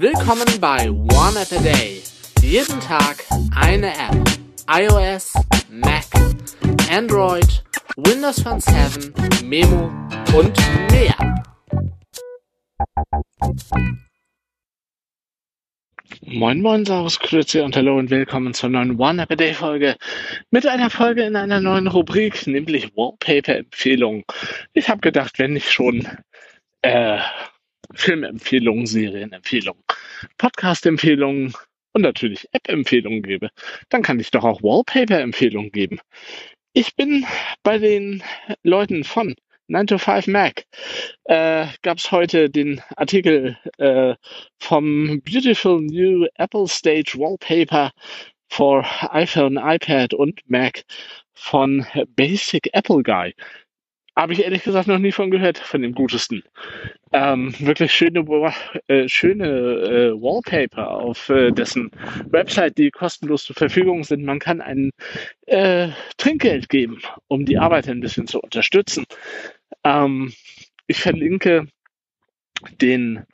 Willkommen bei One App a Day. Jeden Tag eine App. iOS, Mac, Android, Windows Phone 7, Memo und mehr. Moin Moin, Servus, Grüezi und Hallo und willkommen zur neuen One App a Day Folge mit einer Folge in einer neuen Rubrik, nämlich Wallpaper-Empfehlungen. Ich habe gedacht, wenn ich schon äh, Filmempfehlungen, Serienempfehlungen, Podcast-Empfehlungen und natürlich App-Empfehlungen gebe, dann kann ich doch auch Wallpaper-Empfehlungen geben. Ich bin bei den Leuten von 9 to 5 Mac. Äh, Gab es heute den Artikel äh, vom Beautiful New Apple Stage Wallpaper for iPhone, iPad und Mac von Basic Apple Guy. Habe ich ehrlich gesagt noch nie von gehört, von dem Gutesten. Ähm, wirklich schöne, äh, schöne äh, Wallpaper auf äh, dessen Website, die kostenlos zur Verfügung sind. Man kann ein äh, Trinkgeld geben, um die Arbeit ein bisschen zu unterstützen. Ähm, ich verlinke den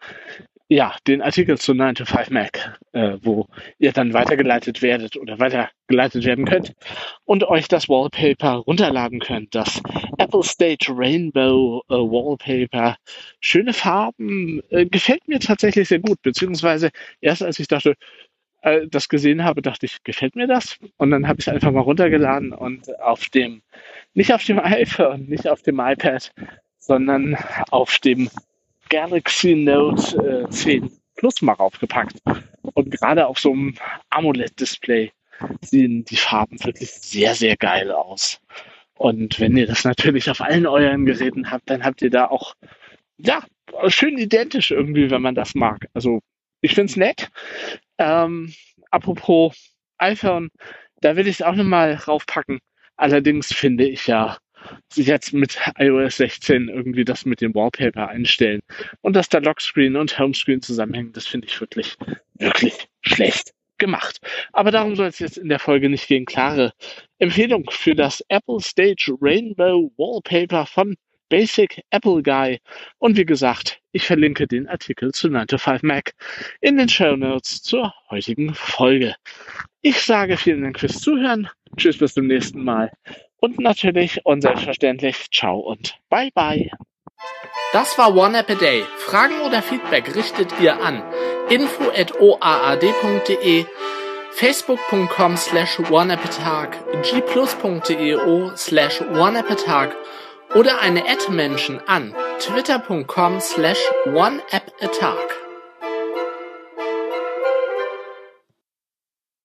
ja, den Artikel zu 9 to 5 Mac, äh, wo ihr dann weitergeleitet werdet oder weitergeleitet werden könnt und euch das Wallpaper runterladen könnt. Das Apple Stage Rainbow äh, Wallpaper. Schöne Farben, äh, gefällt mir tatsächlich sehr gut, beziehungsweise erst als ich dachte, äh, das gesehen habe, dachte ich, gefällt mir das? Und dann habe ich es einfach mal runtergeladen und auf dem, nicht auf dem iPhone, nicht auf dem iPad, sondern auf dem Galaxy Note äh, 10 Plus mal raufgepackt. Und gerade auf so einem AMOLED-Display sehen die Farben wirklich sehr, sehr geil aus. Und wenn ihr das natürlich auf allen euren Geräten habt, dann habt ihr da auch, ja, schön identisch irgendwie, wenn man das mag. Also ich finde es nett. Ähm, apropos iPhone, da will ich es auch nochmal raufpacken. Allerdings finde ich ja, jetzt mit iOS 16 irgendwie das mit dem Wallpaper einstellen und dass da Lockscreen und Homescreen zusammenhängen, das finde ich wirklich, wirklich schlecht gemacht. Aber darum soll es jetzt in der Folge nicht gehen. Klare Empfehlung für das Apple Stage Rainbow Wallpaper von Basic Apple Guy. Und wie gesagt, ich verlinke den Artikel zu 9 to 5 Mac in den Show Notes zur heutigen Folge. Ich sage vielen Dank fürs Zuhören. Tschüss, bis zum nächsten Mal. Und natürlich und selbstverständlich ciao und bye bye. Das war One App a Day. Fragen oder Feedback richtet ihr an info@oaad.de, facebook.com slash oneappatag, gplus.eo slash oneappatag oder eine Ad-Menschen an twitter.com slash oneappatag.